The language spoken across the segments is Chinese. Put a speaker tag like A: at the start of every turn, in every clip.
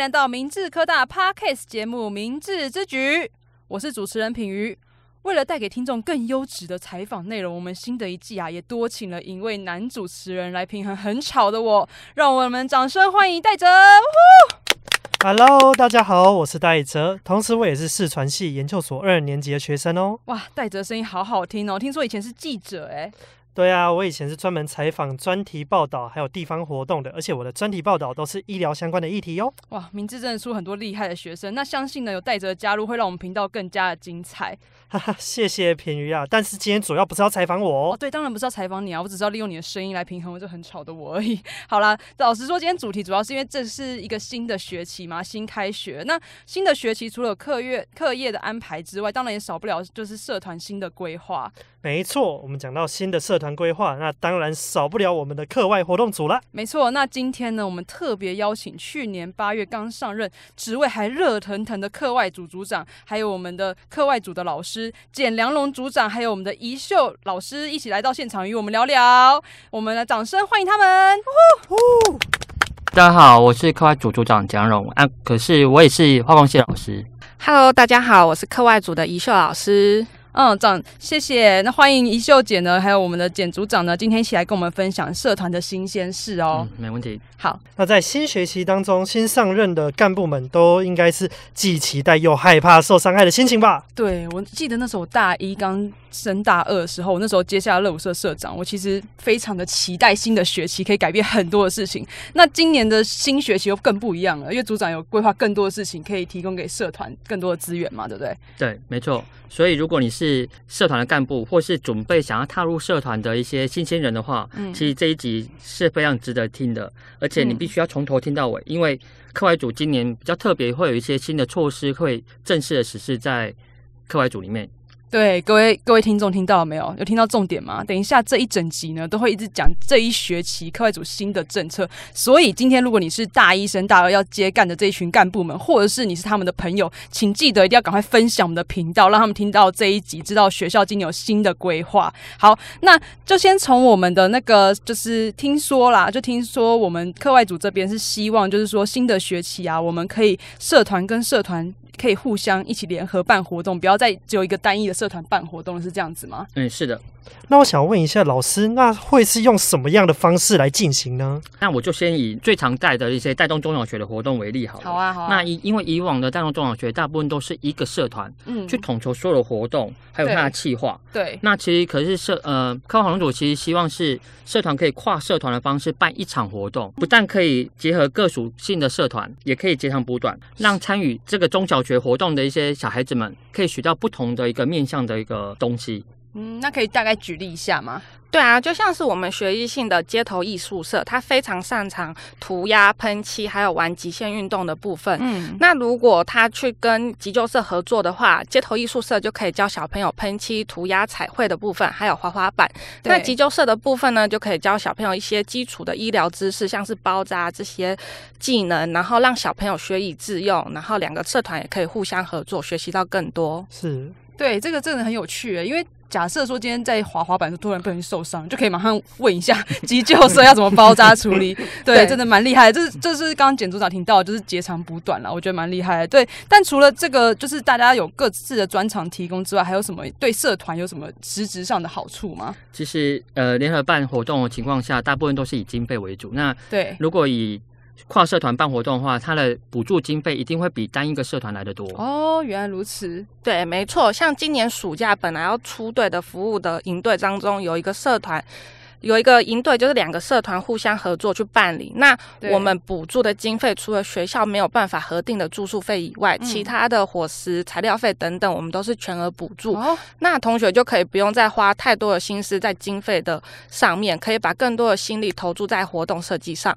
A: 来到明治科大 Podcast 节目《明治之举》，我是主持人品瑜。为了带给听众更优质的采访内容，我们新的一季啊，也多请了一位男主持人来平衡很吵的我。让我们掌声欢迎戴哲。
B: Hello，大家好，我是戴哲，同时我也是视传系研究所二年级的学生哦。
A: 哇，戴哲声音好好听哦，听说以前是记者哎。
B: 对啊，我以前是专门采访、专题报道还有地方活动的，而且我的专题报道都是医疗相关的议题哟。
A: 哇，明志真的出很多厉害的学生，那相信呢有戴哲的加入，会让我们频道更加的精彩。
B: 哈哈，谢谢平鱼啊！但是今天主要不是要采访我哦。
A: 哦，对，当然不是要采访你啊，我只是要利用你的声音来平衡我这很吵的我而已。好啦，老实说，今天主题主要是因为这是一个新的学期嘛，新开学。那新的学期除了课业课业的安排之外，当然也少不了就是社团新的规划。
B: 没错，我们讲到新的社团规划，那当然少不了我们的课外活动组了。
A: 没错，那今天呢，我们特别邀请去年八月刚上任、职位还热腾腾的课外组组长，还有我们的课外组的老师简良龙组长，还有我们的怡秀老师一起来到现场与我们聊聊。我们来掌声欢迎他们！呼呼
C: 大家好，我是课外组组长简良龙啊，可是我也是化工系老师。
D: Hello，大家好，我是课外组的怡秀老师。
A: 嗯，长，谢谢。那欢迎怡秀姐呢，还有我们的简组长呢，今天一起来跟我们分享社团的新鲜事哦。
C: 嗯，没问题。
A: 好，
B: 那在新学期当中，新上任的干部们都应该是既期待又害怕受伤害的心情吧？
A: 对，我记得那时候我大一刚升大二的时候，那时候接下乐舞社社长，我其实非常的期待新的学期可以改变很多的事情。那今年的新学期又更不一样了，因为组长有规划更多的事情，可以提供给社团更多的资源嘛，对不对？
C: 对，没错。所以如果你是社团的干部，或是准备想要踏入社团的一些新鲜人的话，嗯，其实这一集是非常值得听的，而且你必须要从头听到尾，因为课外组今年比较特别，会有一些新的措施会正式的实施在课外组里面。
A: 对，各位各位听众听到了没有？有听到重点吗？等一下这一整集呢，都会一直讲这一学期课外组新的政策。所以今天如果你是大一升大二要接干的这一群干部们，或者是你是他们的朋友，请记得一定要赶快分享我们的频道，让他们听到这一集，知道学校今年有新的规划。好，那就先从我们的那个，就是听说啦，就听说我们课外组这边是希望，就是说新的学期啊，我们可以社团跟社团。可以互相一起联合办活动，不要再只有一个单一的社团办活动，是这样子吗？
C: 嗯，是的。
B: 那我想问一下老师，那会是用什么样的方式来进行呢？
C: 那我就先以最常带的一些带动中小学的活动为例好了。
A: 好啊，好啊。
C: 那以因为以往的带动中小学大部分都是一个社团，嗯，去统筹所有的活动，还有它的企划。
A: 对。那
C: 其实可是社呃，课外活动组其实希望是社团可以跨社团的方式办一场活动，不但可以结合各属性的社团，也可以截长补短，让参与这个中小学活动的一些小孩子们可以学到不同的一个面向的一个东西。
A: 嗯，那可以大概举例一下吗？
D: 对啊，就像是我们学艺性的街头艺术社，他非常擅长涂鸦、喷漆，还有玩极限运动的部分。嗯，那如果他去跟急救社合作的话，街头艺术社就可以教小朋友喷漆、涂鸦、彩绘的部分，还有滑滑板。那急救社的部分呢，就可以教小朋友一些基础的医疗知识，像是包扎这些技能，然后让小朋友学以致用，然后两个社团也可以互相合作，学习到更多。
B: 是，
A: 对，这个真的很有趣，因为。假设说今天在滑滑板突然不小心受伤，就可以马上问一下 急救社要怎么包扎处理。对，对真的蛮厉害的。这是这是刚刚简组长听到，就是截长补短了，我觉得蛮厉害的。对，但除了这个，就是大家有各自的专长提供之外，还有什么对社团有什么实质上的好处吗？
C: 其实，呃，联合办活动的情况下，大部分都是以经费为主。那对，如果以跨社团办活动的话，它的补助经费一定会比单一个社团来的多。
A: 哦，原来如此。
D: 对，没错。像今年暑假本来要出队的服务的营队当中，有一个社团，有一个营队，就是两个社团互相合作去办理。那我们补助的经费，除了学校没有办法核定的住宿费以外，嗯，其他的伙食、材料费等等，我们都是全额补助。哦。那同学就可以不用再花太多的心思在经费的上面，可以把更多的心力投注在活动设计上。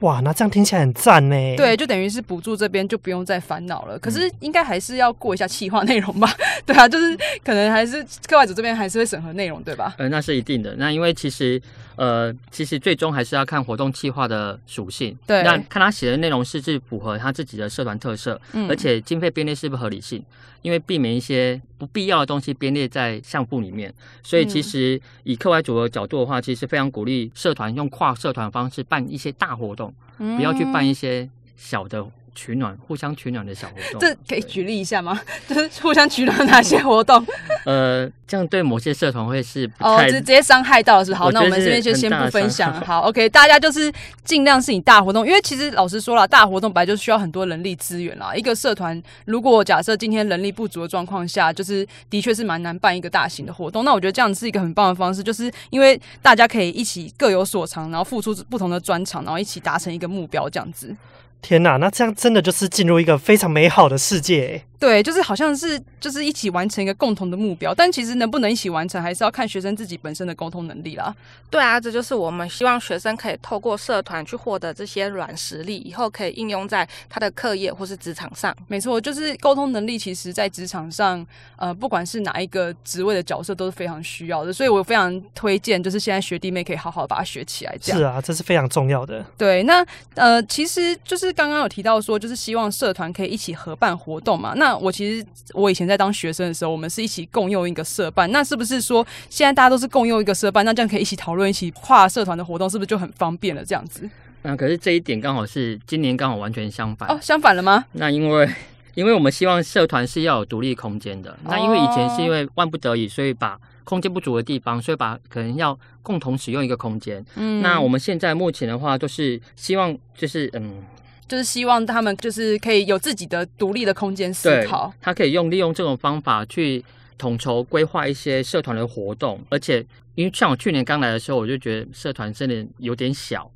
B: 哇，那这样听起来很赞呢。
A: 对，就等于是补助这边就不用再烦恼了。可是应该还是要过一下企划内容吧？对啊，就是可能还是课外组这边还是会审核内容，对吧？
C: 呃，那是一定的。那因为其实。呃，其实最终还是要看活动企划的属性，对，那看他写的内容是不是符合他自己的社团特色，嗯，而且经费编列是不是合理性，因为避免一些不必要的东西编列在项目里面。所以其实以课外组的角度的话，其实非常鼓励社团用跨社团方式办一些大活动，嗯，不要去办一些小的取暖、互相取暖的小活动。
A: 这可以举例一下吗？就是互相取暖哪些活动？
C: 呃，这样对某些社团会是
A: 哦，直直接伤害到是好。那我们这边就先不分享。好，OK，大家就是尽量是以大活动，因为其实老实说了，大活动本来就需要很多人力资源啦。一个社团如果假设今天人力不足的状况下，就是的确是蛮难办一个大型的活动。那我觉得这样是一个很棒的方式，就是因为大家可以一起各有所长，然后付出不同的专长，然后一起达成一个目标，这样子。
B: 天呐，那这样真的就是进入一个非常美好的世界。
A: 对，就是好像是就是一起完成一个共同的目标，但其实能不能一起完成，还是要看学生自己本身的沟通能力啦。
D: 对啊，这就是我们希望学生可以透过社团去获得这些软实力，以后可以应用在他的课业或是职场上。
A: 没错，就是沟通能力，其实在职场上，呃，不管是哪一个职位的角色都是非常需要的，所以我非常推荐，就是现在学弟妹可以好好把它学起来。这样。
B: 是啊，这是非常重要的。
A: 对，那呃，其实就是刚刚有提到说，就是希望社团可以一起合办活动嘛。那我其实。我以前在当学生的时候，我们是一起共用一个社办。那是不是说现在大家都是共用一个社办？那这样可以一起讨论、一起跨社团的活动，是不是就很方便了？这样子？
C: 那可是这一点刚好是今年刚好完全相反
A: 哦，相反了吗？
C: 那因为因为我们希望社团是要有独立空间的。那因为以前是因为万不得已，所以把空间不足的地方，所以把可能要共同使用一个空间。嗯，那我们现在目前的话，就是希望就是嗯。
A: 就是希望他们就是可以有自己的独立的空间思考，
C: 他可以用利用这种方法去统筹规划一些社团的活动，而且因为像我去年刚来的时候，我就觉得社团真的有点小，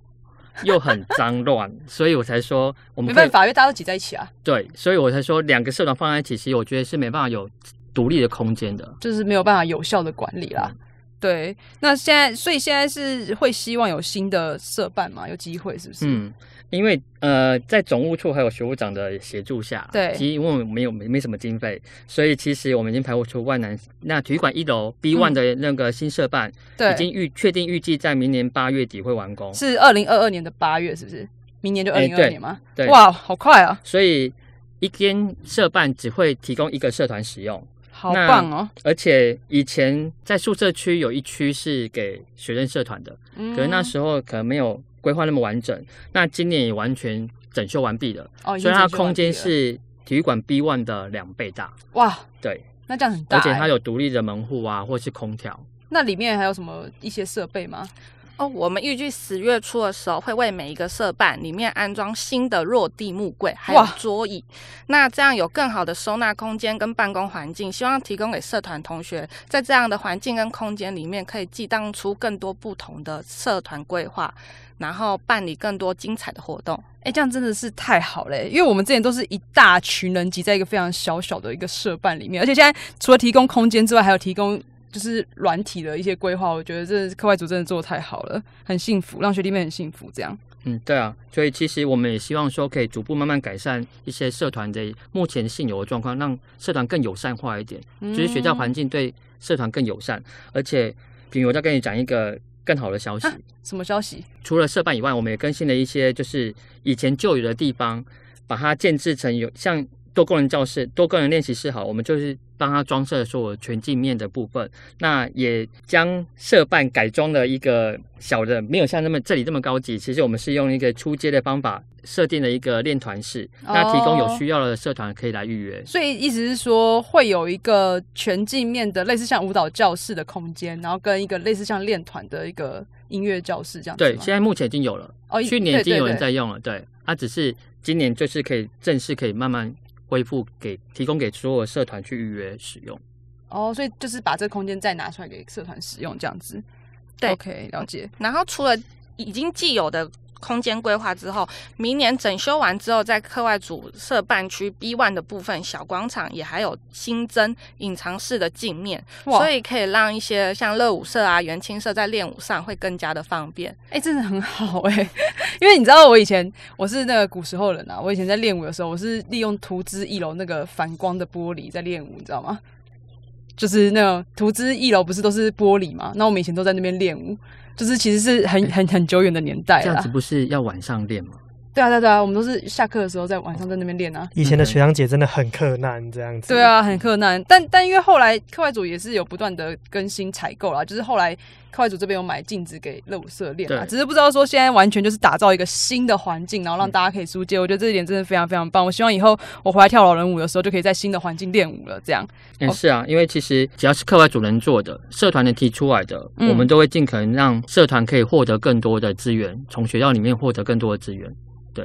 C: 又很脏乱，所以我才说我们
A: 没办法，因为大家都挤在一起啊。
C: 对，所以我才说两个社团放在一起，其实我觉得是没办法有独立的空间的，
A: 就是没有办法有效的管理啦。嗯、对，那现在所以现在是会希望有新的社办嘛？有机会是不是？嗯。
C: 因为呃，在总务处还有学务长的协助下，
A: 对，
C: 其实因为我们没有没没什么经费，所以其实我们已经排除万难。那体育馆一楼 B one 的那个新社办，对、嗯，已经预确定预计在明年八月底会完工，
A: 是二零二二年的八月，是不是？明年就二零二二年吗？
C: 对，
A: 哇，好快啊！
C: 所以一间社办只会提供一个社团使用，
A: 好棒哦！
C: 而且以前在宿舍区有一区是给学生社团的，嗯，可是那时候可能没有。规划那么完整，那今年也完全整修完毕了，哦，所以它的空间是体育馆 B one 的两倍大。
A: 哇，
C: 对，
A: 那这样很大，欸，
C: 而且它有独立的门户啊，或是空调。
A: 那里面还有什么一些设备吗？
D: 哦，我们预计十月初的时候会为每一个社办里面安装新的落地木柜，还有桌椅。那这样有更好的收纳空间跟办公环境，希望提供给社团同学，在这样的环境跟空间里面，可以激荡出更多不同的社团规划，然后办理更多精彩的活动。
A: 哎，这样真的是太好了，因为我们之前都是一大群人挤在一个非常小小的一个社办里面，而且现在除了提供空间之外，还有提供。就是软体的一些规划，我觉得这课外组真的做得太好了，很幸福，让学弟妹很幸福。这样，
C: 嗯，对啊，所以其实我们也希望说，可以逐步慢慢改善一些社团的目前现有的状况，让社团更友善化一点，就是学校环境对社团更友善。而且，比如我再跟你讲一个更好的消息，
A: 什么消息？
C: 除了社办以外，我们也更新了一些，就是以前旧有的地方，把它建制成有像。多功能教室、多功能练习室，好，我们就是帮他装设所有全镜面的部分。那也将社办改装了一个小的，没有像那么这里这么高级。其实我们是用一个出街的方法设定了一个练团室，那提供有需要的社团可以来预约。
A: 所以意思是说，会有一个全镜面的类似像舞蹈教室的空间，然后跟一个类似像练团的一个音乐教室这样子。
C: 对，现在目前已经有了，哦，去年已经有人在用了。对，它只是今年就是可以正式可以慢慢。恢复给提供给所有社团去预约使用
A: 哦，所以就是把这个空间再拿出来给社团使用这样子。
D: 对
A: ，OK，了解。
D: 然后除了已经既有的。空间规划之后，明年整修完之后，在课外组社办区 B one 的部分小广场也还有新增隐藏式的镜面，所以可以让一些像乐舞社啊、元青社在练舞上会更加的方便。
A: 哎、欸，真的很好哎、欸，因为你知道我以前我是那个古时候人啊，我以前在练舞的时候，我是利用图资一楼那个反光的玻璃在练舞，你知道吗？就是那种图资一楼不是都是玻璃嘛？那我们以前都在那边练舞。就是其实是很很很久远的年代了，
C: 这样子不是要晚上练吗？
A: 对啊，对啊，对啊，我们都是下课的时候在晚上在那边练啊。
B: 以前的学长姐真的很克难，这样子。
A: 对啊，很克难。但但因为后来课外组也是有不断的更新采购啦，就是后来课外组这边有买镜子给热舞社练嘛，只是不知道说现在完全就是打造一个新的环境，然后让大家可以出街。嗯、我觉得这一点真的非常非常棒。我希望以后我回来跳老人舞的时候，就可以在新的环境练舞了。这样。
C: 嗯，是啊，因为其实只要是课外组能做的，社团能提出来的，嗯、我们都会尽可能让社团可以获得更多的资源，从学校里面获得更多的资源。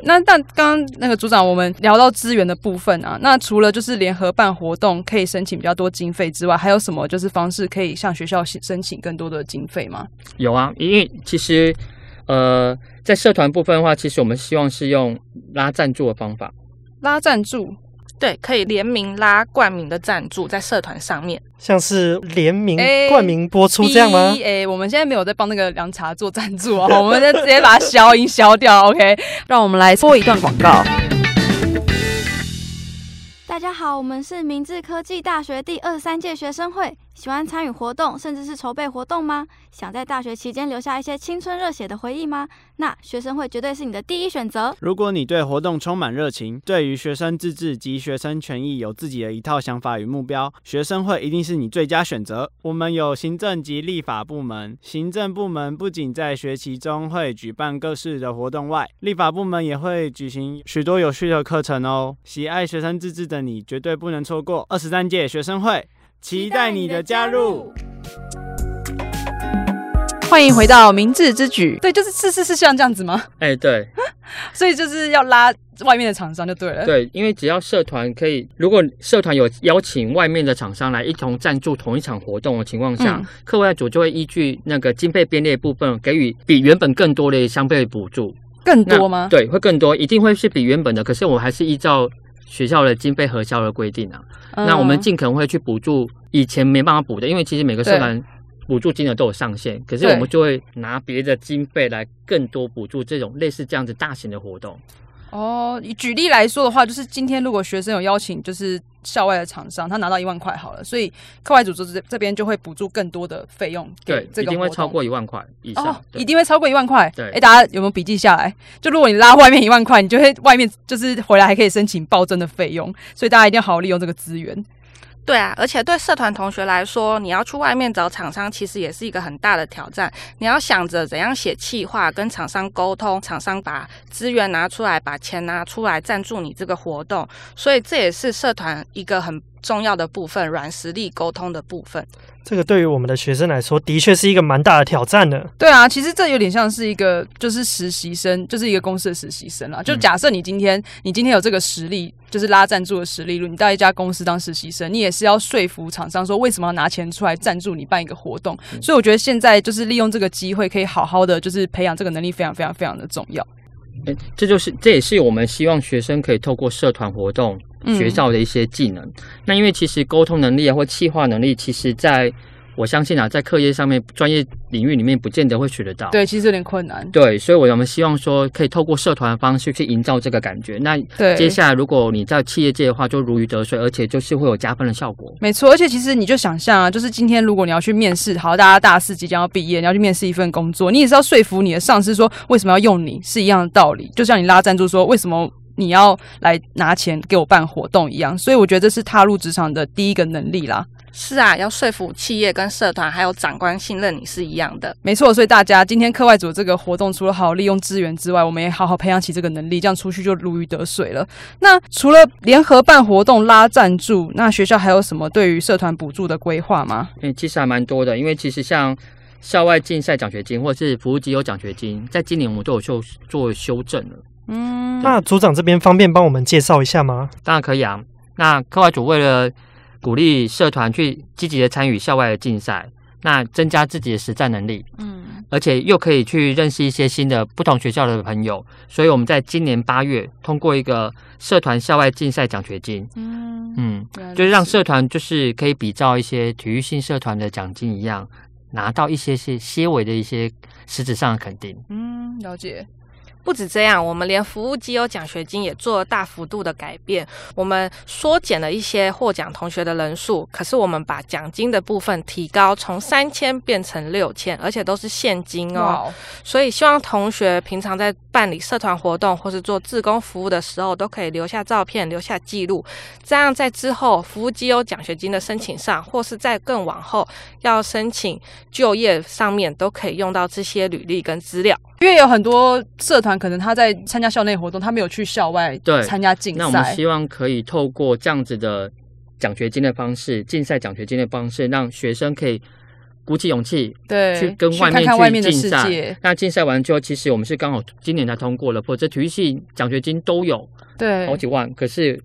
A: 那但刚刚那个组长，我们聊到资源的部分啊，那除了就是联合办活动可以申请比较多经费之外，还有什么就是方式可以向学校申请更多的经费吗？
C: 有啊，因为其实呃，在社团部分的话，其实我们希望是用拉赞助的方法，
A: 拉赞助。
D: 对，可以联名拉冠名的赞助在社团上面，
B: 像是联名冠名播出这样吗？
A: 哎、欸，我们现在没有在帮那个凉茶做赞助啊，我们就直接把它消音消掉。OK，让我们来播一段广告。
E: 大家好，我们是明治科技大学第二十三届学生会。喜欢参与活动，甚至是筹备活动吗？想在大学期间留下一些青春热血的回忆吗？那学生会绝对是你的第一选择。
F: 如果你对活动充满热情，对于学生自治及学生权益有自己的一套想法与目标，学生会一定是你最佳选择。我们有行政及立法部门，行政部门不仅在学期中会举办各式的活动外，立法部门也会举行许多有趣的课程哦。喜爱学生自治的你，绝对不能错过二十三届学生会。期待你的加入。
A: 欢迎回到明智之举。对，就是是是是像这样子吗？
C: 哎、欸，对。
A: 所以就是要拉外面的厂商就对了。
C: 对，因为只要社团可以，如果社团有邀请外面的厂商来一同赞助同一场活动的情况下，嗯、课外组就会依据那个经费编列部分给予比原本更多的相对补助。
A: 更多吗？
C: 对，会更多，一定会是比原本的。可是我还是依照。学校的经费核销的规定啊，嗯、那我们尽可能会去补助以前没办法补的，因为其实每个社团补助金额都有上限，可是我们就会拿别的经费来更多补助这种类似这样子大型的活动。
A: 哦，举例来说的话，就是今天如果学生有邀请，就是校外的厂商，他拿到一万块好了，所以课外组织这这边就会补助更多的费用。
C: 对，一定会超过一万块以上。哦，
A: 一定会超过一万块。
C: 对，
A: 哎，大家有没有笔记下来？就如果你拉外面一万块，你就会外面就是回来还可以申请暴增的费用，所以大家一定要好好利用这个资源。
D: 对啊，而且对社团同学来说，你要去外面找厂商，其实也是一个很大的挑战。你要想着怎样写企划，跟厂商沟通，厂商把资源拿出来，把钱拿出来赞助你这个活动。所以这也是社团一个很重要的部分，软实力沟通的部分。
B: 这个对于我们的学生来说，的确是一个蛮大的挑战的。
A: 对啊，其实这有点像是一个就是实习生，就是一个公司的实习生啊。就假设你今天你今天有这个实力，就是拉赞助的实力，如果你到一家公司当实习生，你也是要说服厂商说为什么要拿钱出来赞助你办一个活动。嗯。所以我觉得现在就是利用这个机会，可以好好的就是培养这个能力，非常非常非常的重要。
C: 诶，这就是这也是我们希望学生可以透过社团活动。学校的一些技能，嗯、那因为其实沟通能力啊，或企划能力，其实在我相信啊，在课业上面、专业领域里面，不见得会学得到。
A: 对，其实有点困难。
C: 对，所以我们希望说，可以透过社团的方式去营造这个感觉。那接下来，如果你在企业界的话，就如鱼得水，而且就是会有加分的效果。
A: 没错，而且其实你就想象啊，就是今天如果你要去面试，好，大家大四即将要毕业，你要去面试一份工作，你也是要说服你的上司说，为什么要用你，是一样的道理。就像你拉赞助说，为什么？你要来拿钱给我办活动一样，所以我觉得这是踏入职场的第一个能力啦。
D: 是啊，要说服企业跟社团还有长官信任你是一样的。
A: 没错，所以大家今天课外组这个活动，除了好好利用资源之外，我们也好好培养起这个能力，这样出去就如鱼得水了。那除了联合办活动拉赞助，那学校还有什么对于社团补助的规划吗？
C: 嗯，其实还蛮多的，因为其实像校外竞赛奖学金或者是服务机构奖学金，在今年我们都有修做修正了。
B: 嗯，那组长这边方便帮我们介绍一下吗？
C: 当然可以啊。那课外组为了鼓励社团去积极的参与校外的竞赛，那增加自己的实战能力，嗯，而且又可以去认识一些新的不同学校的朋友，所以我们在今年八月通过一个社团校外竞赛奖学金，嗯嗯，就是让社团就是可以比照一些体育性社团的奖金一样，拿到一些些些微的一些实质上的肯定。
A: 嗯，了解。
D: 不止这样，我们连服务绩优奖学金也做了大幅度的改变。我们缩减了一些获奖同学的人数，可是我们把奖金的部分提高，从三千变成六千，而且都是现金哦。所以希望同学平常在办理社团活动或是做志工服务的时候，都可以留下照片、留下记录。这样在之后服务绩优奖学金的申请上，或是在更往后要申请就业上面，都可以用到这些履历跟资料。
A: 因为有很多社团可能他在参加校内活动，他没有去校外参加竞赛。
C: 那我们希望可以透过这样子的奖学金的方式，竞赛奖学金的方式，让学生可以。鼓起勇气，
A: 对，
C: 去跟外面去竞赛。那竞赛完之后，其实我们是刚好今年才通过了，否则体育系奖学金都有，
A: 对，
C: 好几万。可是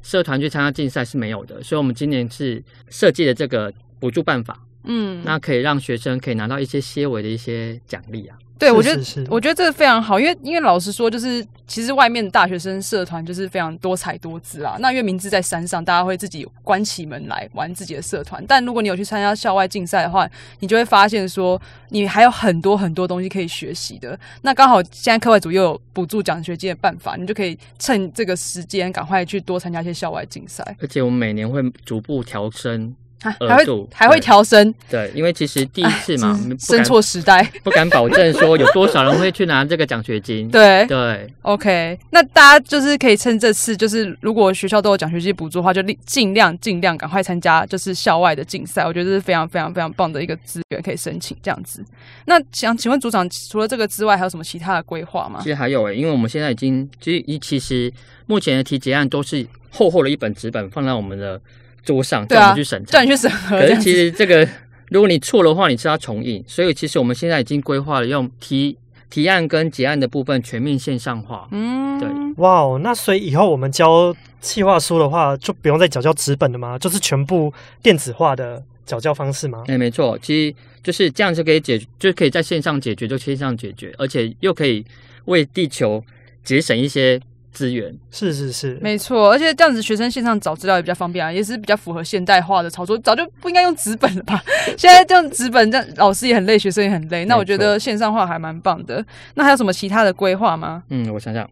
C: 社团去参加竞赛是没有的，所以我们今年是设计了这个补助办法，嗯，那可以让学生可以拿到一些些微的一些奖励啊。
A: 对，我觉得我觉得这个非常好，因为因为老实说，就是其实外面的大学生社团就是非常多彩多姿啊。那因为明志在山上，大家会自己关起门来玩自己的社团。但如果你有去参加校外竞赛的话，你就会发现说，你还有很多很多东西可以学习的。那刚好现在课外组又有补助奖学金的办法，你就可以趁这个时间赶快去多参加一些校外竞赛。
C: 而且我们每年会逐步调升。
A: 还会还会调升，
C: 对，因为其实第一次嘛，
A: 生错时代，
C: 不敢保证说有多少人会去拿这个奖学金。
A: 对
C: 对
A: ，OK，那大家就是可以趁这次，就是如果学校都有奖学金补助的话，就尽量尽量赶快参加，就是校外的竞赛，我觉得这是非常非常非常棒的一个资源，可以申请这样子。那想请问组长，除了这个之外，还有什么其他的规划吗？
C: 其实还有诶、欸，因为我们现在已经，其实一其实目前的提结案都是厚厚的一本纸本放在我们的。桌上叫我们去审查，
A: 叫你去审核。
C: 可是其实这个，如果你错的话，你是要重印。所以其实我们现在已经规划了用提提案跟结案的部分全面线上化。嗯，对。
B: 哇哦，那所以以后我们交企划书的话，就不用再缴交纸本的吗？就是全部电子化的缴交方式吗？
C: 哎，没错，其实就是这样就可以解，就可以在线上解决，就线上解决，而且又可以为地球节省一些。资源
B: 是是是，
A: 没错，而且这样子学生线上找资料也比较方便啊，也是比较符合现代化的操作。早就不应该用纸本了吧？现在这样纸本，这样老师也很累，学生也很累。那我觉得线上化还蛮棒的。那还有什么其他的规划吗？
C: 嗯，我想想，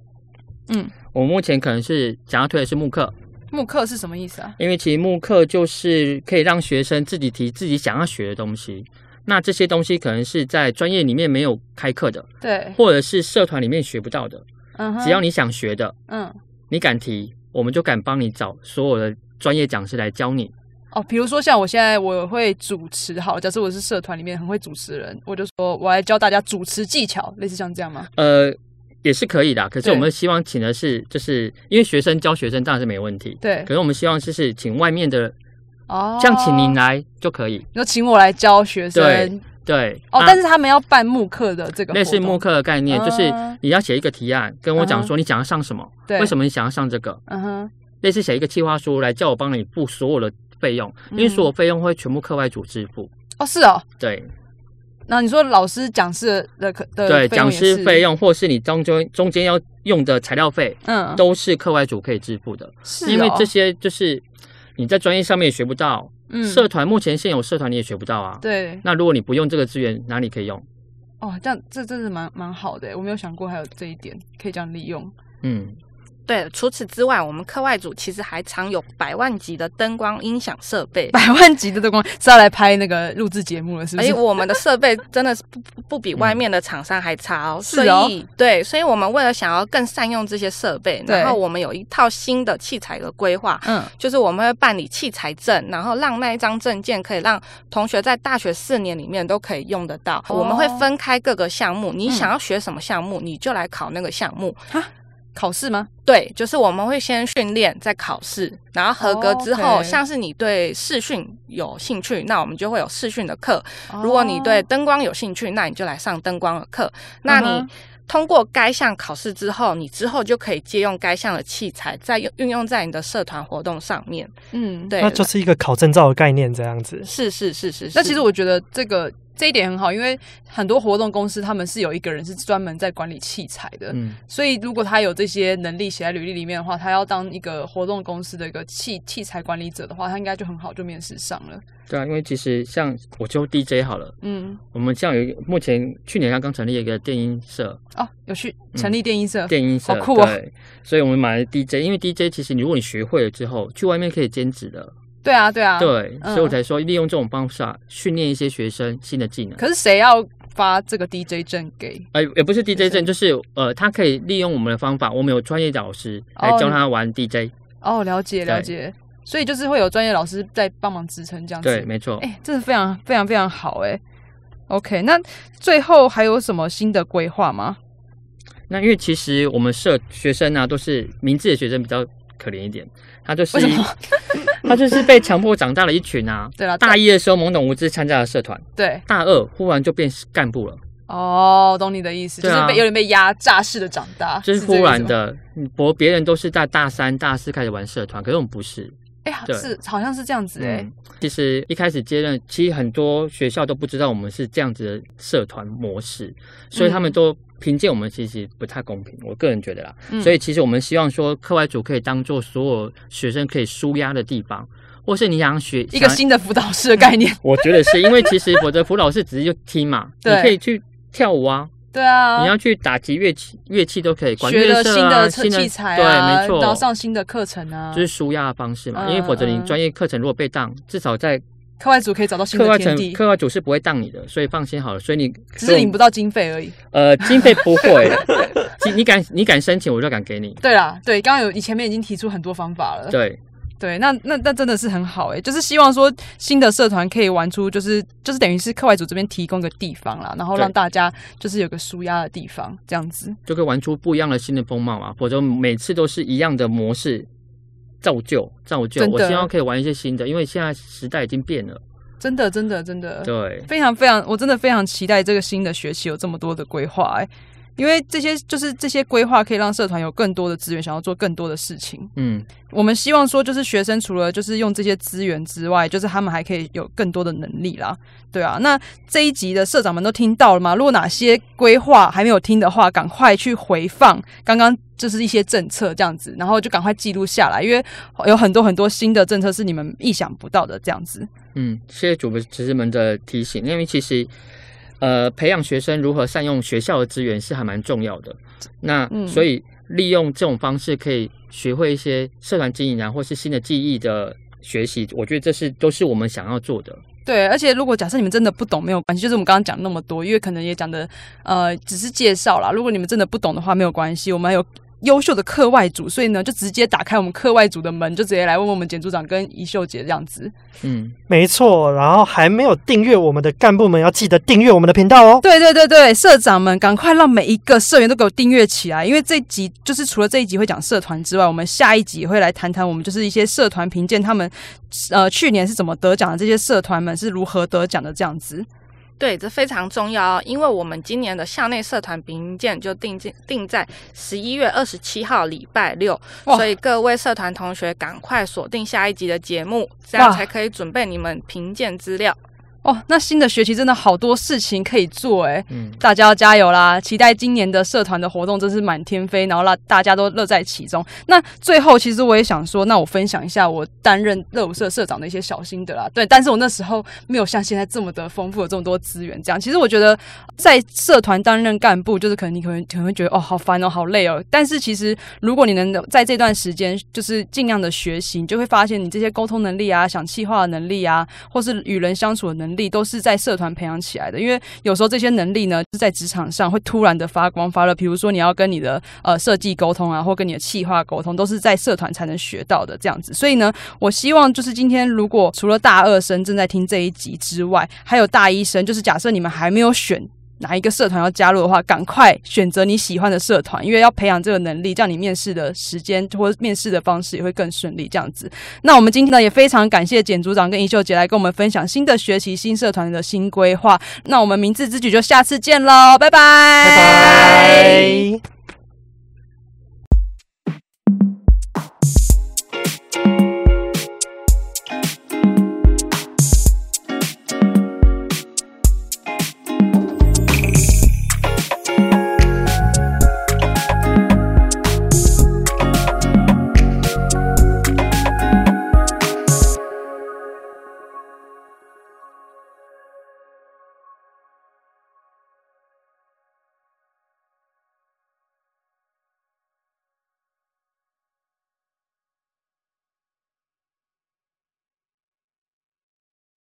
C: 嗯，我目前可能是想要推的是慕课。
A: 慕课是什么意思啊？
C: 因为其实慕课就是可以让学生自己提自己想要学的东西。那这些东西可能是在专业里面没有开课的，
A: 对，
C: 或者是社团里面学不到的。只要你想学的，嗯，你敢提，我们就敢帮你找所有的专业讲师来教你。
A: 哦，比如说像我现在我会主持，好，假设我是社团里面很会主持人，我就说我来教大家主持技巧，类似像这样吗？
C: 呃，也是可以的。可是我们希望请的是，就是因为学生教学生当然是没问题，
A: 对。
C: 可是我们希望就是请外面的，哦，这样请您来就可以。
A: 你说请我来教学生。
C: 对对
A: 哦，但是他们要办慕课的这个
C: 类似慕课的概念，就是你要写一个提案，跟我讲说你想要上什么，为什么你想要上这个，嗯哼，类似写一个计划书来叫我帮你付所有的费用，因为所有费用会全部课外组支付。
A: 哦，是哦，
C: 对。
A: 那你说老师讲师的课的
C: 对讲师费用，或是你中间中间要用的材料费，嗯，都是课外组可以支付的，是因为这些就是你在专业上面也学不到。嗯，社团目前现有社团你也学不到啊。
A: 对，
C: 那如果你不用这个资源，哪里可以用？
A: 哦，这样这真是蛮蛮好的，我没有想过还有这一点可以这样利用。嗯。
D: 对，除此之外，我们课外组其实还藏有百万级的灯光音响设备。
A: 百万级的灯光是要来拍那个录制节目了，是不是？
D: 哎，我们的设备真的是不 不比外面的厂商还差哦。所以，对，所以我们为了想要更善用这些设备，然后我们有一套新的器材的规划。嗯，就是我们会办理器材证，然后让那一张证件可以让同学在大学四年里面都可以用得到。哦、我们会分开各个项目，你想要学什么项目，嗯、你就来考那个项目。
A: 考试吗？
D: 对，就是我们会先训练，再考试，然后合格之后，oh. 像是你对视讯有兴趣，那我们就会有视讯的课；oh. 如果你对灯光有兴趣，那你就来上灯光的课。那你通过该项考试之后，你之后就可以借用该项的器材，再用运用在你的社团活动上面。嗯，对，
B: 那就是一个考证照的概念，这样子。
D: 是是是是是。
A: 那其实我觉得这个。这一点很好，因为很多活动公司他们是有一个人是专门在管理器材的，嗯，所以如果他有这些能力写在履历里面的话，他要当一个活动公司的一个器器材管理者的话，他应该就很好就面试上了。
C: 对啊，因为其实像我就 DJ 好了，嗯，我们这样有一个目前去年刚刚成立一个电音社。
A: 哦，有去成立电音社，
C: 嗯、电音社
A: 好酷哦，
C: 对，所以我们买了 DJ，因为 DJ 其实如果你学会了之后，去外面可以兼职的。
A: 对啊，对啊，
C: 对，所以我才说利用这种方式啊，训练一些学生新的技能。
A: 可是谁要发这个 DJ 证给？
C: 呃，也不是 DJ 证，就是呃，他可以利用我们的方法，我们有专业导师来教他玩 DJ。
A: 哦，了解了解，所以就是会有专业老师在帮忙支撑这样子。
C: 对，没错。
A: 哎、欸，真的非常非常非常好哎。OK，那最后还有什么新的规划吗？
C: 那因为其实我们社学生呢、啊，都是明智的学生比较可怜一点，他就是他就是被强迫长大了一群啊。
A: 对了，
C: 大一的时候懵懂无知参加了社团，
A: 对，
C: 大二忽然就变干部了。
A: 哦，懂你的意思，就是被有点被压榨式的长大，
C: 就是忽然的。不，别人都是在大三、大四开始玩社团，可是我们不是。
A: 哎呀，是好像是这样子哎、欸嗯。
C: 其实一开始接任，其实很多学校都不知道我们是这样子的社团模式，所以他们都评鉴我们其实不太公平。我个人觉得啦，嗯、所以其实我们希望说课外组可以当做所有学生可以舒压的地方，或是你想学
A: 一个新的辅导室的概念。
C: 我觉得是因为其实我的辅导室只是就听嘛，你可以去跳舞啊。
A: 对啊，
C: 你要去打击乐器，乐器都可以，管
A: 学的
C: 新
A: 的器材
C: 啊，对，没错，
A: 然后上新的课程啊，
C: 就是舒压的方式嘛。因为否则你专业课程如果被当，至少在
A: 课外组可以找到新的天地。
C: 课外组是不会当你的，所以放心好了。所以你
A: 只是领不到经费而已。
C: 呃，经费不会，你敢你敢申请，我就敢给你。
A: 对啦，对，刚刚有你前面已经提出很多方法了。
C: 对。
A: 对，那那那真的是很好哎，就是希望说新的社团可以玩出，就是就是等于是课外组这边提供个地方啦，然后让大家就是有个舒压的地方，这样子
C: 就可以玩出不一样的新的风貌啊。否则每次都是一样的模式，照旧照旧。我希望可以玩一些新的，因为现在时代已经变了，
A: 真的真的真的，
C: 对，
A: 非常非常，我真的非常期待这个新的学期有这么多的规划哎。因为这些就是这些规划，可以让社团有更多的资源，想要做更多的事情。嗯，我们希望说，就是学生除了就是用这些资源之外，就是他们还可以有更多的能力啦。对啊，那这一集的社长们都听到了吗？如果哪些规划还没有听的话，赶快去回放刚刚就是一些政策这样子，然后就赶快记录下来，因为有很多很多新的政策是你们意想不到的这样子。
C: 嗯，谢谢主播侄子们的提醒，因为其实。呃，培养学生如何善用学校的资源是还蛮重要的。那、嗯、所以利用这种方式可以学会一些社团经营啊，或是新的技艺的学习。我觉得这是都是我们想要做的。
A: 对，而且如果假设你们真的不懂，没有关系，就是我们刚刚讲那么多，因为可能也讲的呃只是介绍啦。如果你们真的不懂的话，没有关系，我们还有。优秀的课外组，所以呢，就直接打开我们课外组的门，就直接来问问我们简组长跟怡秀姐这样子。
B: 嗯，没错。然后还没有订阅我们的干部们，要记得订阅我们的频道哦。
A: 对对对对，社长们赶快让每一个社员都给我订阅起来，因为这一集就是除了这一集会讲社团之外，我们下一集也会来谈谈我们就是一些社团评鉴，他们呃去年是怎么得奖的，这些社团们是如何得奖的这样子。
D: 对，这非常重要，因为我们今年的校内社团评鉴就定定定在十一月二十七号礼拜六，所以各位社团同学赶快锁定下一集的节目，这样才可以准备你们评鉴资料。
A: 哦，那新的学期真的好多事情可以做哎，嗯，大家要加油啦！期待今年的社团的活动真是满天飞，然后让大家都乐在其中。那最后，其实我也想说，那我分享一下我担任乐舞社社长的一些小心得啦。对，但是我那时候没有像现在这么的丰富，有这么多资源。这样，其实我觉得在社团担任干部，就是可能你可能可能会觉得哦，好烦哦，好累哦。但是其实如果你能在这段时间，就是尽量的学习，你就会发现你这些沟通能力啊、想企划的能力啊，或是与人相处的能力。力都是在社团培养起来的，因为有时候这些能力呢，是在职场上会突然的发光发热。比如说你要跟你的呃设计沟通啊，或跟你的企划沟通，都是在社团才能学到的这样子。所以呢，我希望就是今天如果除了大二生正在听这一集之外，还有大一生，就是假设你们还没有选。哪一个社团要加入的话，赶快选择你喜欢的社团，因为要培养这个能力，这样你面试的时间或面试的方式也会更顺利。这样子，那我们今天呢也非常感谢简组长跟尹秀杰来跟我们分享新的学期新社团的新规划。那我们明智之举就下次见喽，拜拜。拜拜。